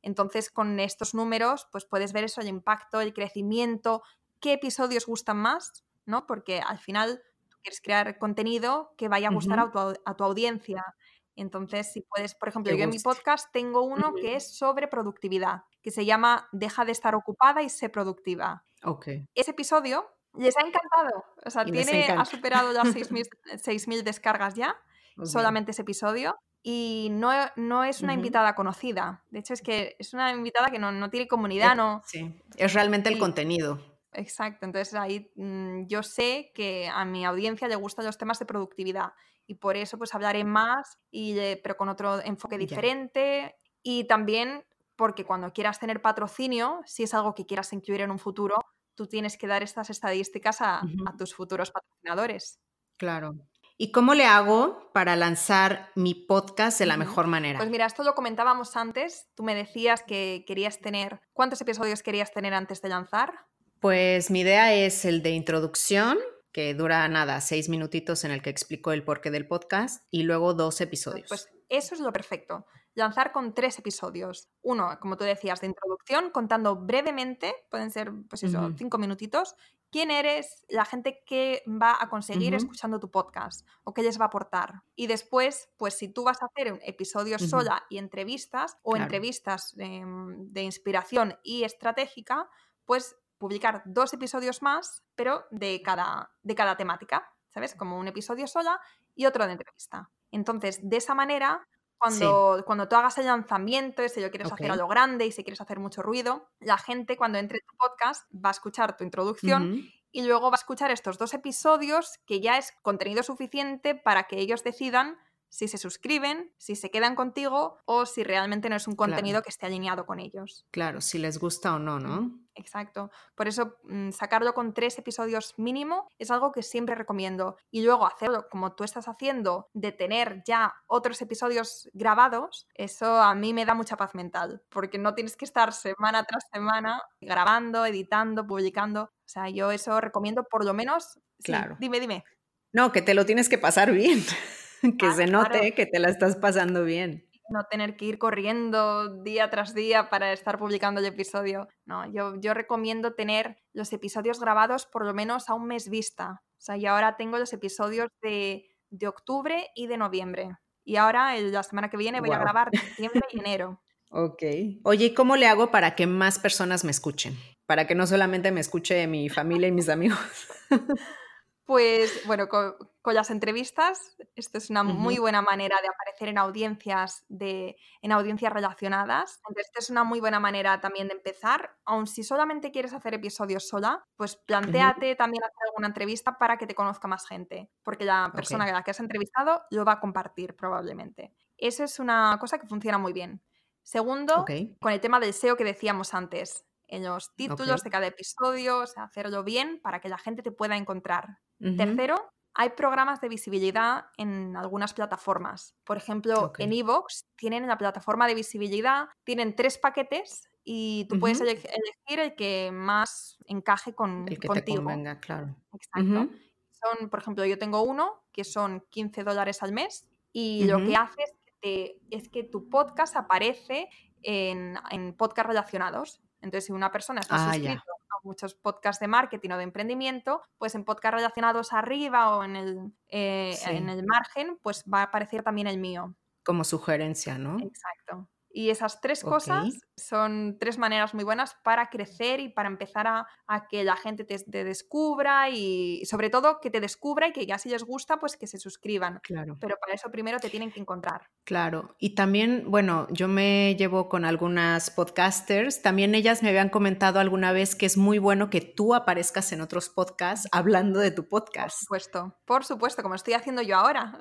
entonces con estos números pues puedes ver eso, el impacto, el crecimiento, qué episodios gustan más, ¿no? Porque al final tú quieres crear contenido que vaya a gustar a, tu, a, tu, audiencia. Entonces, si puedes, por ejemplo, yo en mi podcast tengo uno que es sobre productividad, que se llama Deja de estar ocupada y sé productiva. Ese episodio les ha encantado. O sea, tiene, ha superado ya 6.000 descargas ya, solamente ese episodio. Y no, no es una invitada conocida. De hecho, es que es una invitada que no, tiene comunidad, ¿no? Sí, es realmente el contenido. Exacto, entonces ahí mm, yo sé que a mi audiencia le gustan los temas de productividad y por eso pues hablaré más, y, pero con otro enfoque diferente y también porque cuando quieras tener patrocinio, si es algo que quieras incluir en un futuro, tú tienes que dar estas estadísticas a, tus futuros patrocinadores. Claro. ¿Y cómo le hago para lanzar mi podcast de la mejor manera? Pues mira, esto lo comentábamos antes. Tú me decías que querías tener, ¿cuántos episodios querías tener antes de lanzar? Pues mi idea es el de introducción, que dura nada, seis minutitos en el que explico el porqué del podcast, y luego dos episodios. Pues eso es lo perfecto lanzar con tres episodios. Uno, como tú decías, de introducción, contando brevemente, pueden ser, pues eso, cinco minutitos, quién eres, la gente que va a conseguir escuchando tu podcast o qué les va a aportar. Y después, pues si tú vas a hacer episodios sola y entrevistas o entrevistas de, inspiración y estratégica, pues publicar dos episodios más, pero de cada, de cada temática, ¿sabes? Como un episodio sola y otro de entrevista. Entonces, de esa manera cuando, cuando tú hagas el lanzamiento, si lo quieres hacer a lo grande y si quieres hacer mucho ruido, la gente cuando entre en tu podcast va a escuchar tu introducción y luego va a escuchar estos dos episodios que ya es contenido suficiente para que ellos decidan si se suscriben, si se quedan contigo o si realmente no es un contenido que esté alineado con ellos. Claro, si les gusta o no, ¿no? Exacto. Por eso mm, sacarlo con tres episodios mínimo es algo que siempre recomiendo. Y luego hacerlo como tú estás haciendo, de tener ya otros episodios grabados, eso a mí me da mucha paz mental, porque no tienes que estar semana tras semana grabando, editando, publicando. O sea, yo eso recomiendo por lo menos... Claro. dime, dime. No, que te lo tienes que pasar bien. que se note que te la estás pasando bien. no tener que ir corriendo día tras día para estar publicando el episodio. No, yo, yo recomiendo tener los episodios grabados por lo menos a un mes vista. O sea, y ahora tengo los episodios de, octubre y de noviembre. Y ahora, la semana que viene, voy a grabar diciembre y enero. Ok. Oye, ¿y cómo le hago para que más personas me escuchen? Para que no solamente me escuche mi familia y mis amigos. Pues bueno, con, las entrevistas, esto es una muy buena manera de aparecer en audiencias, de, en audiencias relacionadas. Entonces, esta es una muy buena manera también de empezar. Aun si solamente quieres hacer episodios sola, pues planteate también hacer alguna entrevista para que te conozca más gente, porque la persona a la que has entrevistado lo va a compartir probablemente. Eso es una cosa que funciona muy bien. Segundo, con el tema del SEO que decíamos antes, en los títulos de cada episodio, o sea, hacerlo bien para que la gente te pueda encontrar. Tercero, hay programas de visibilidad en algunas plataformas. Por ejemplo, en Evox tienen la plataforma de visibilidad, tienen tres paquetes y tú puedes elegir el que más encaje con el que contigo. Te convenga, claro. Exacto. Son, por ejemplo, yo tengo uno que son 15 dólares al mes y lo que hace es que, es que tu podcast aparece en, en podcast relacionados. Entonces, si una persona está ah, suscrito muchos podcasts de marketing o de emprendimiento, pues en podcasts relacionados arriba o en el, eh, en el margen, pues va a aparecer también el mío. Como sugerencia, ¿no? Exacto. Y esas tres cosas son tres maneras muy buenas para crecer y para empezar a, que la gente te, descubra y sobre todo que te descubra y que ya si les gusta, pues que se suscriban. Claro. Pero para eso primero te tienen que encontrar. Claro. Y también, bueno, yo me llevo con algunas podcasters. También ellas me habían comentado alguna vez que es muy bueno que tú aparezcas en otros podcasts hablando de tu podcast. Por supuesto, por supuesto, como estoy haciendo yo ahora.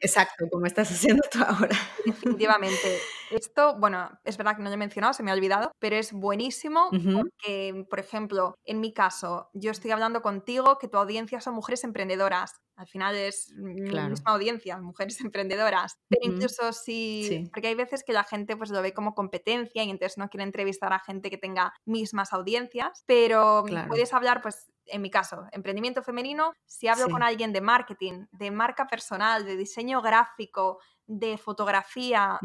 Exacto, como estás haciendo tú ahora. Definitivamente. Esto bueno, es verdad que no lo he mencionado, se me ha olvidado, pero es buenísimo porque, por ejemplo, en mi caso, yo estoy hablando contigo que tu audiencia son mujeres emprendedoras. Al final es la misma audiencia, mujeres emprendedoras. Pero incluso si. Porque hay veces que la gente pues, lo ve como competencia y entonces no quiere entrevistar a gente que tenga mismas audiencias. Pero puedes hablar, pues, en mi caso, emprendimiento femenino, si hablo con alguien de marketing, de marca personal, de diseño gráfico, de fotografía,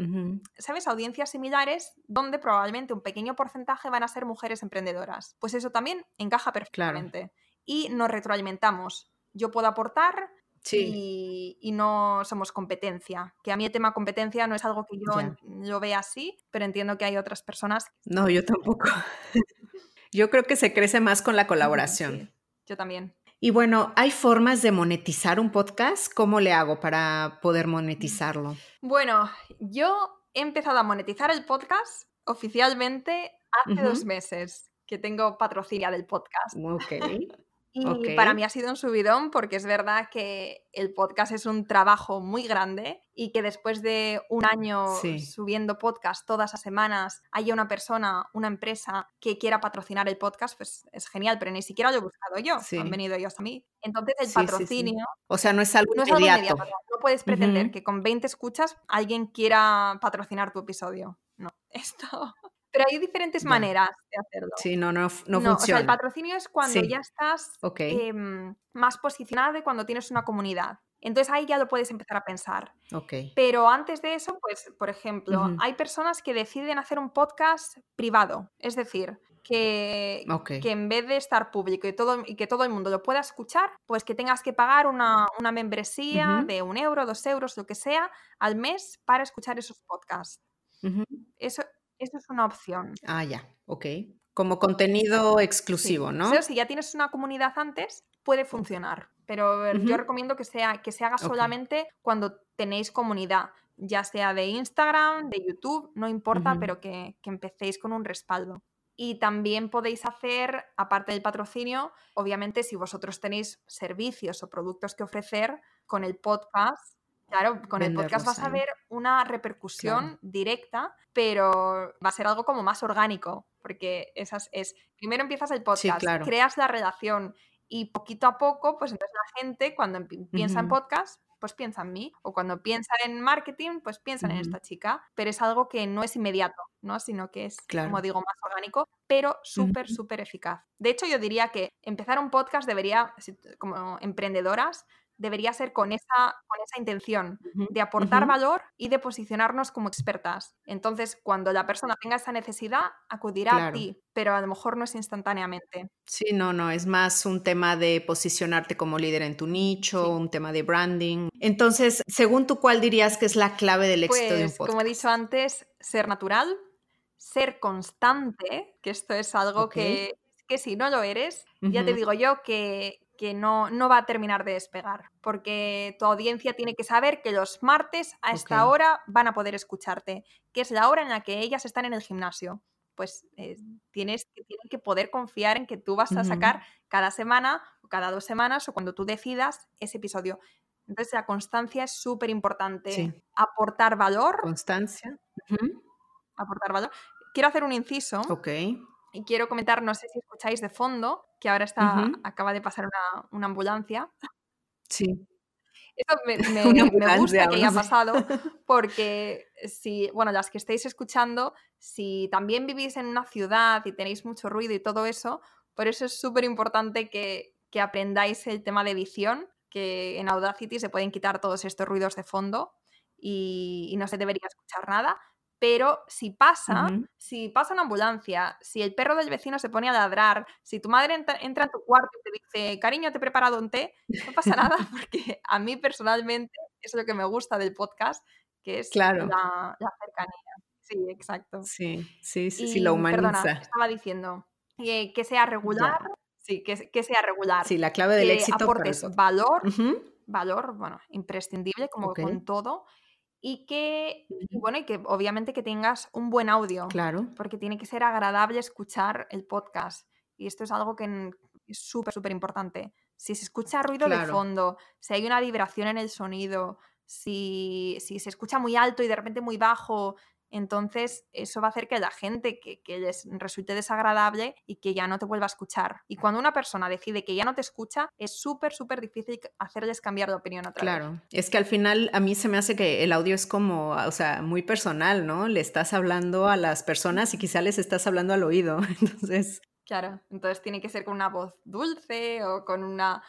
¿sabes? Audiencias similares donde probablemente un pequeño porcentaje van a ser mujeres emprendedoras. Pues eso también encaja perfectamente. Y nos retroalimentamos. Yo puedo aportar, Y, no somos competencia. Que a mí el tema competencia no es algo que yo lo vea así, pero entiendo que hay otras personas. No, yo tampoco. yo creo que se crece más con la colaboración. yo también. Y bueno, ¿hay formas de monetizar un podcast? ¿Cómo le hago para poder monetizarlo? Bueno, yo he empezado a monetizar el podcast oficialmente hace dos meses que tengo patrocinio del podcast. Ok. Y para mí ha sido un subidón porque es verdad que el podcast es un trabajo muy grande y que después de un año subiendo podcast todas las semanas haya una persona, una empresa que quiera patrocinar el podcast, pues es genial, pero ni siquiera lo he buscado yo, han venido ellos a mí. Entonces el patrocinio... o sea, no es algo no inmediato. no puedes pretender que con 20 escuchas alguien quiera patrocinar tu episodio. No, esto... Pero hay diferentes maneras de hacerlo. Sí, no, no, no, funciona. O sea, el patrocinio es cuando ya estás em, más posicionado y cuando tienes una comunidad. Entonces ahí ya lo puedes empezar a pensar. Okay. Pero antes de eso, pues, por ejemplo, hay personas que deciden hacer un podcast privado. Es decir, que, que en vez de estar público y, todo, y que todo el mundo lo pueda escuchar, pues que tengas que pagar una, membresía de un euro, dos euros, lo que sea, al mes para escuchar esos podcasts. Eso, eso es una opción. Ah, ya, ok. Como contenido exclusivo, ¿no? Pero si ya tienes una comunidad antes, puede funcionar. Pero yo recomiendo que, sea, que se haga solamente cuando tenéis comunidad, ya sea de Instagram, de YouTube, no importa, pero que, que empecéis con un respaldo. Y también podéis hacer, aparte del patrocinio, obviamente si vosotros tenéis servicios o productos que ofrecer con el podcast, Claro, con el podcast vas a ver una repercusión directa, pero va a ser algo como más orgánico, porque esas es, primero empiezas el podcast, creas la relación y poquito a poco, pues entonces la gente cuando piensa en podcast, pues piensa en mí, o cuando piensa en marketing, pues piensa en esta chica, pero es algo que no es inmediato, ¿no? Sino que es, como digo, más orgánico, pero súper, súper eficaz. De hecho, yo diría que empezar un podcast debería, como emprendedoras, debería ser con esa, con esa intención de aportar valor y de posicionarnos como expertas. Entonces, cuando la persona tenga esa necesidad, acudirá a ti, pero a lo mejor no es instantáneamente. Sí, no, no, es más un tema de posicionarte como líder en tu nicho, un tema de branding. Entonces, según tú, ¿cuál dirías que es la clave del éxito de un podcast? Pues, como he dicho antes, ser natural, ser constante, que esto es algo que, que si no lo eres, ya te digo yo que, que no, no va a terminar de despegar, porque tu audiencia tiene que saber que los martes a esta hora van a poder escucharte, que es la hora en la que ellas están en el gimnasio. Pues eh, tienes que, tienen que poder confiar en que tú vas a sacar cada semana o cada dos semanas o cuando tú decidas ese episodio. Entonces la constancia es súper importante. Aportar valor. Constancia. Aportar valor. Quiero hacer un inciso. Ok. Y quiero comentar, no sé si escucháis de fondo, que ahora está, acaba de pasar una, ambulancia. Sí. Eso me, gusta que haya pasado, porque si, bueno, las que estáis escuchando, si también vivís en una ciudad y tenéis mucho ruido y todo eso, por eso es súper importante que, aprendáis el tema de edición, que en Audacity se pueden quitar todos estos ruidos de fondo y, y no se debería escuchar nada pero si pasa, si pasa una ambulancia, si el perro del vecino se pone a ladrar, si tu madre entra, en tu cuarto y te dice, cariño, te he preparado un té, no pasa nada porque a mí personalmente es lo que me gusta del podcast, que es la, cercanía. Sí, exacto. Sí, sí, sí, sí lo humaniza. Perdona, estaba diciendo que, sea regular, sí, que, que, sea regular. Sí, la clave del que éxito. aportes valor, valor, bueno, imprescindible como con todo y que, bueno, y que obviamente que tengas un buen audio. Claro. Porque tiene que ser agradable escuchar el podcast. Y esto es algo que es súper, súper importante. Si se escucha ruido de fondo, si hay una vibración en el sonido, si, si se escucha muy alto y de repente muy bajo, entonces, eso va a hacer que la gente que, les resulte desagradable y que ya no te vuelva a escuchar. Y cuando una persona decide que ya no te escucha, es súper, súper difícil hacerles cambiar de opinión a través. Claro, es que al final a mí se me hace que el audio es como, o sea, muy personal, ¿no? Le estás hablando a las personas y quizá les estás hablando al oído. Entonces, Claro, entonces tiene que ser con una voz dulce o con una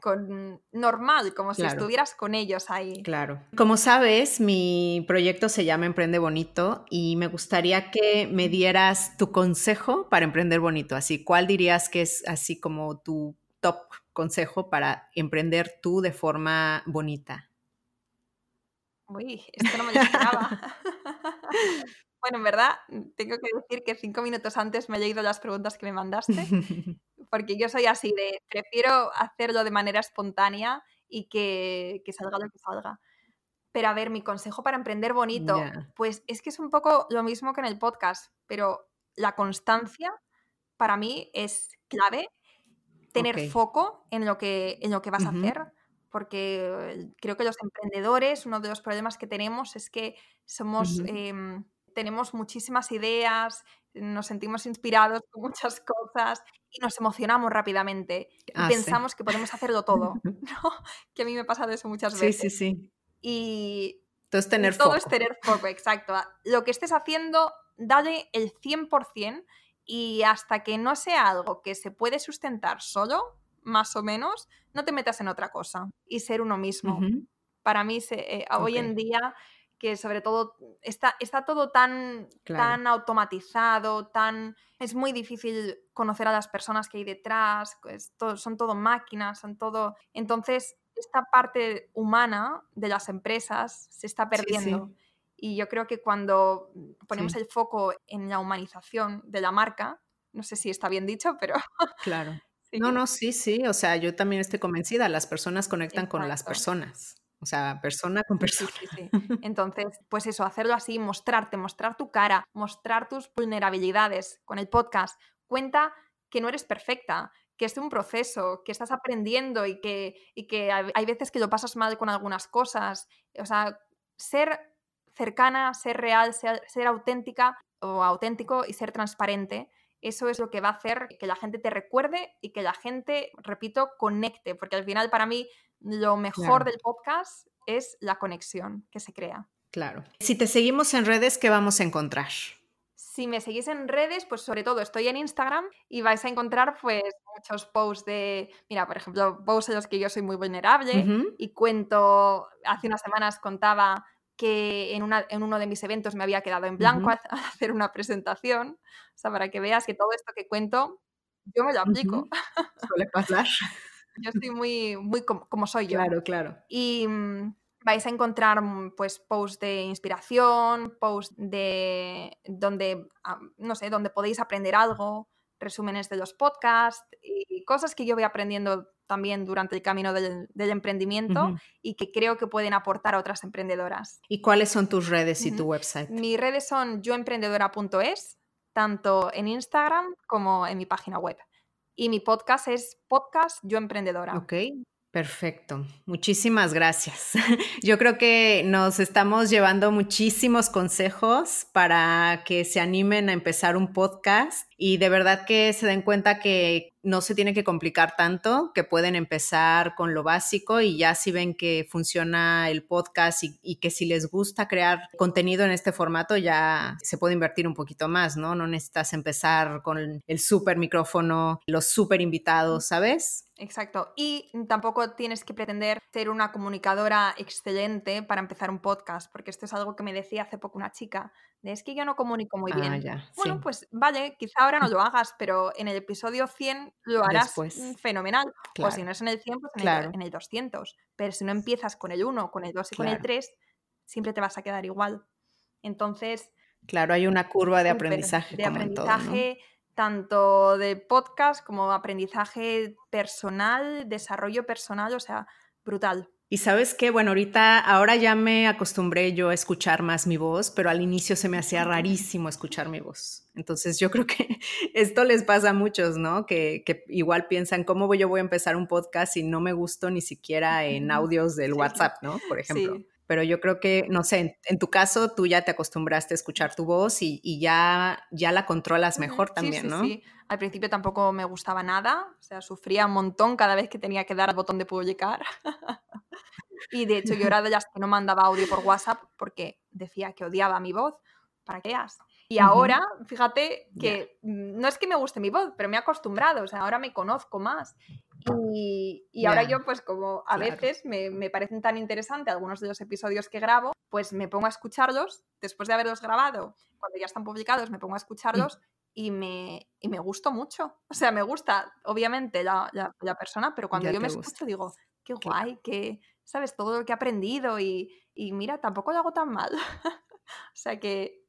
con normal, como si estuvieras con ellos ahí. Claro. Como sabes, mi proyecto se llama Emprende Bonito y me gustaría que me dieras tu consejo para emprender bonito. Así, ¿cuál dirías que es así como tu top consejo para emprender tú de forma bonita? Uy, esto no me lo esperaba. bueno, en verdad, tengo que decir que cinco minutos antes me he leído las preguntas que me mandaste porque yo soy así de, prefiero hacerlo de manera espontánea y que, salga lo que salga. Pero a ver, mi consejo para emprender bonito, pues es que es un poco lo mismo que en el podcast, pero la constancia para mí es clave, tener foco en lo que, en lo que vas a hacer, porque creo que los emprendedores, uno de los problemas que tenemos es que somos tenemos muchísimas ideas, nos sentimos inspirados con muchas cosas y nos emocionamos rápidamente y ah, pensamos que podemos hacerlo todo, ¿no? Que a mí me ha pasado eso muchas veces. Sí, sí, sí. Y todo tener todo es tener foco, exacto. Lo que estés haciendo, dale el 100% y hasta que no sea algo que se puede sustentar solo, más o menos, no te metas en otra cosa y ser uno mismo. Para mí, se, eh, hoy en día que sobre todo está, está todo tan, tan automatizado, tan es muy difícil conocer a las personas que hay detrás, pues, son todo máquinas, son todo... Entonces, esta parte humana de las empresas se está perdiendo. Y yo creo que cuando ponemos el foco en la humanización de la marca, no sé si está bien dicho, pero... Claro. No, no, sí, sí. O sea, yo también estoy convencida. Las personas conectan con las personas. O sea, persona con persona. Entonces, pues eso, hacerlo así, mostrarte, mostrar tu cara, mostrar tus vulnerabilidades con el podcast. Cuenta que no eres perfecta, que es un proceso, que estás aprendiendo y que, y que hay veces que lo pasas mal con algunas cosas. O sea, ser cercana, ser real, ser, ser auténtica o auténtico y ser transparente eso es lo que va a hacer que la gente te recuerde y que la gente, repito, conecte, porque al final para mí lo mejor del podcast es la conexión que se crea. Claro. Si te seguimos en redes, ¿qué vamos a encontrar? Si me seguís en redes, pues sobre todo estoy en Instagram y vais a encontrar pues muchos posts de, mira, por ejemplo, posts en los que yo soy muy vulnerable y cuento, hace unas semanas contaba que en, una, en, uno de mis eventos me había quedado en blanco a, hacer una presentación, o sea, para que veas que todo esto que cuento, yo me lo aplico. Suele pasar. yo soy muy, muy como, soy yo. Claro, claro. Y mm, vais a encontrar mm, pues posts de inspiración, posts de donde, no sé, donde podéis aprender algo, resúmenes de los podcasts y cosas que yo voy aprendiendo también durante el camino del, emprendimiento y que creo que pueden aportar a otras emprendedoras. ¿Y cuáles son tus redes y tu website? Mis redes son yoemprendedora.es, tanto en Instagram como en mi página web. Y mi podcast es Podcast Yo Emprendedora. Ok, Perfecto, muchísimas gracias. Yo creo que nos estamos llevando muchísimos consejos para que se animen a empezar un podcast y de verdad que se den cuenta que no se tiene que complicar tanto, que pueden empezar con lo básico y ya si ven que funciona el podcast y, que si les gusta crear contenido en este formato, ya se puede invertir un poquito más, ¿no? No necesitas empezar con el súper micrófono, los súper invitados, ¿sabes? Exacto. Y tampoco tienes que pretender ser una comunicadora excelente para empezar un podcast, porque esto es algo que me decía hace poco una chica, de es que yo no comunico muy bien. Ah, bueno, pues vale, quizá ahora no lo hagas, pero en el episodio 100 lo harás fenomenal. O si no es en el 100, pues en, el, en, el, 200. Pero si no empiezas con el 1, con el 2 y con el 3, siempre te vas a quedar igual. Entonces... Claro, hay una curva de aprendizaje. De aprendizaje, tanto de podcast como aprendizaje personal, desarrollo personal, o sea, brutal. Y sabes qué, bueno, ahorita, ahora ya me acostumbré yo a escuchar más mi voz, pero al inicio se me hacía rarísimo escuchar mi voz. Entonces yo creo que esto les pasa a muchos, ¿no? Que, igual piensan, ¿cómo yo voy a empezar un podcast si no me gusto ni siquiera en audios del WhatsApp, ¿no? Por ejemplo. Pero yo creo que, no sé, en, tu caso tú ya te acostumbraste a escuchar tu voz y, ya, ya la controlas mejor también, ¿no? Sí, al principio tampoco me gustaba nada, o sea, sufría un montón cada vez que tenía que dar al botón de publicar. y de hecho yo era de las que no mandaba audio por WhatsApp porque decía que odiaba mi voz, para que veas. Y ahora, fíjate que no es que me guste mi voz, pero me he acostumbrado, o sea, ahora me conozco más. Y, ahora yo, pues como a veces me, me, parecen tan interesantes algunos de los episodios que grabo, pues me pongo a escucharlos, después de haberlos grabado, cuando ya están publicados, me pongo a mm. escucharlos y me, y me gustó mucho. O sea, me gusta, obviamente, la, la, persona, pero cuando yo me escucho digo, qué guay, que, ¿sabes? Todo lo que he aprendido y, y mira, tampoco lo hago tan mal. o sea que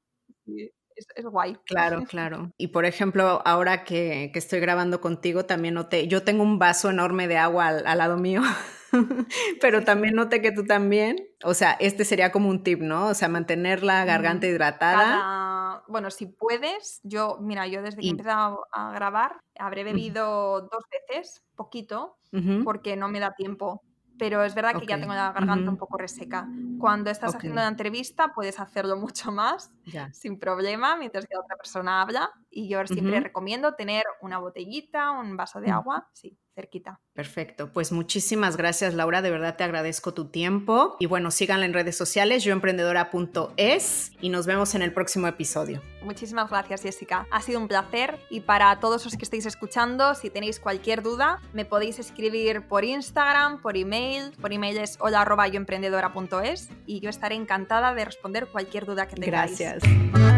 es, guay. Claro, claro. Y por ejemplo, ahora que, que, estoy grabando contigo, también noté, yo tengo un vaso enorme de agua al, al lado mío. pero también noté que tú también, o sea, este sería como un tip, ¿no? O sea, mantener la garganta hidratada bueno, si puedes, yo, mira, yo desde que he empezado a grabar habré bebido dos veces, poquito, porque no me da tiempo. Pero es verdad que ya tengo la garganta un poco reseca. Cuando estás haciendo la entrevista puedes hacerlo mucho más sin problema mientras que la otra persona habla. Y yo siempre recomiendo tener una botellita, un vaso de mm. agua, sí, cerquita. Perfecto, pues muchísimas gracias Laura, de verdad te agradezco tu tiempo y bueno, síganla en redes sociales, yoemprendedora.es y nos vemos en el próximo episodio. Muchísimas gracias Jessica, ha sido un placer y para todos los que estéis escuchando, si tenéis cualquier duda, me podéis escribir por Instagram, por email, por email es hola yoemprendedora.es y yo estaré encantada de responder cualquier duda que tengáis. Gracias.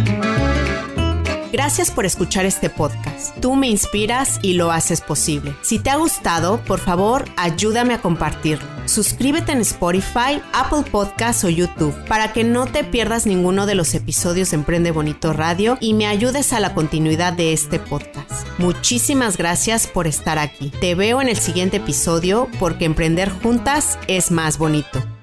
Gracias por escuchar este podcast. Tú me inspiras y lo haces posible. Si te ha gustado, por favor, ayúdame a compartirlo. Suscríbete en Spotify, Apple Podcasts o YouTube para que no te pierdas ninguno de los episodios de Emprende Bonito Radio y me ayudes a la continuidad de este podcast. Muchísimas gracias por estar aquí. Te veo en el siguiente episodio porque emprender juntas es más bonito.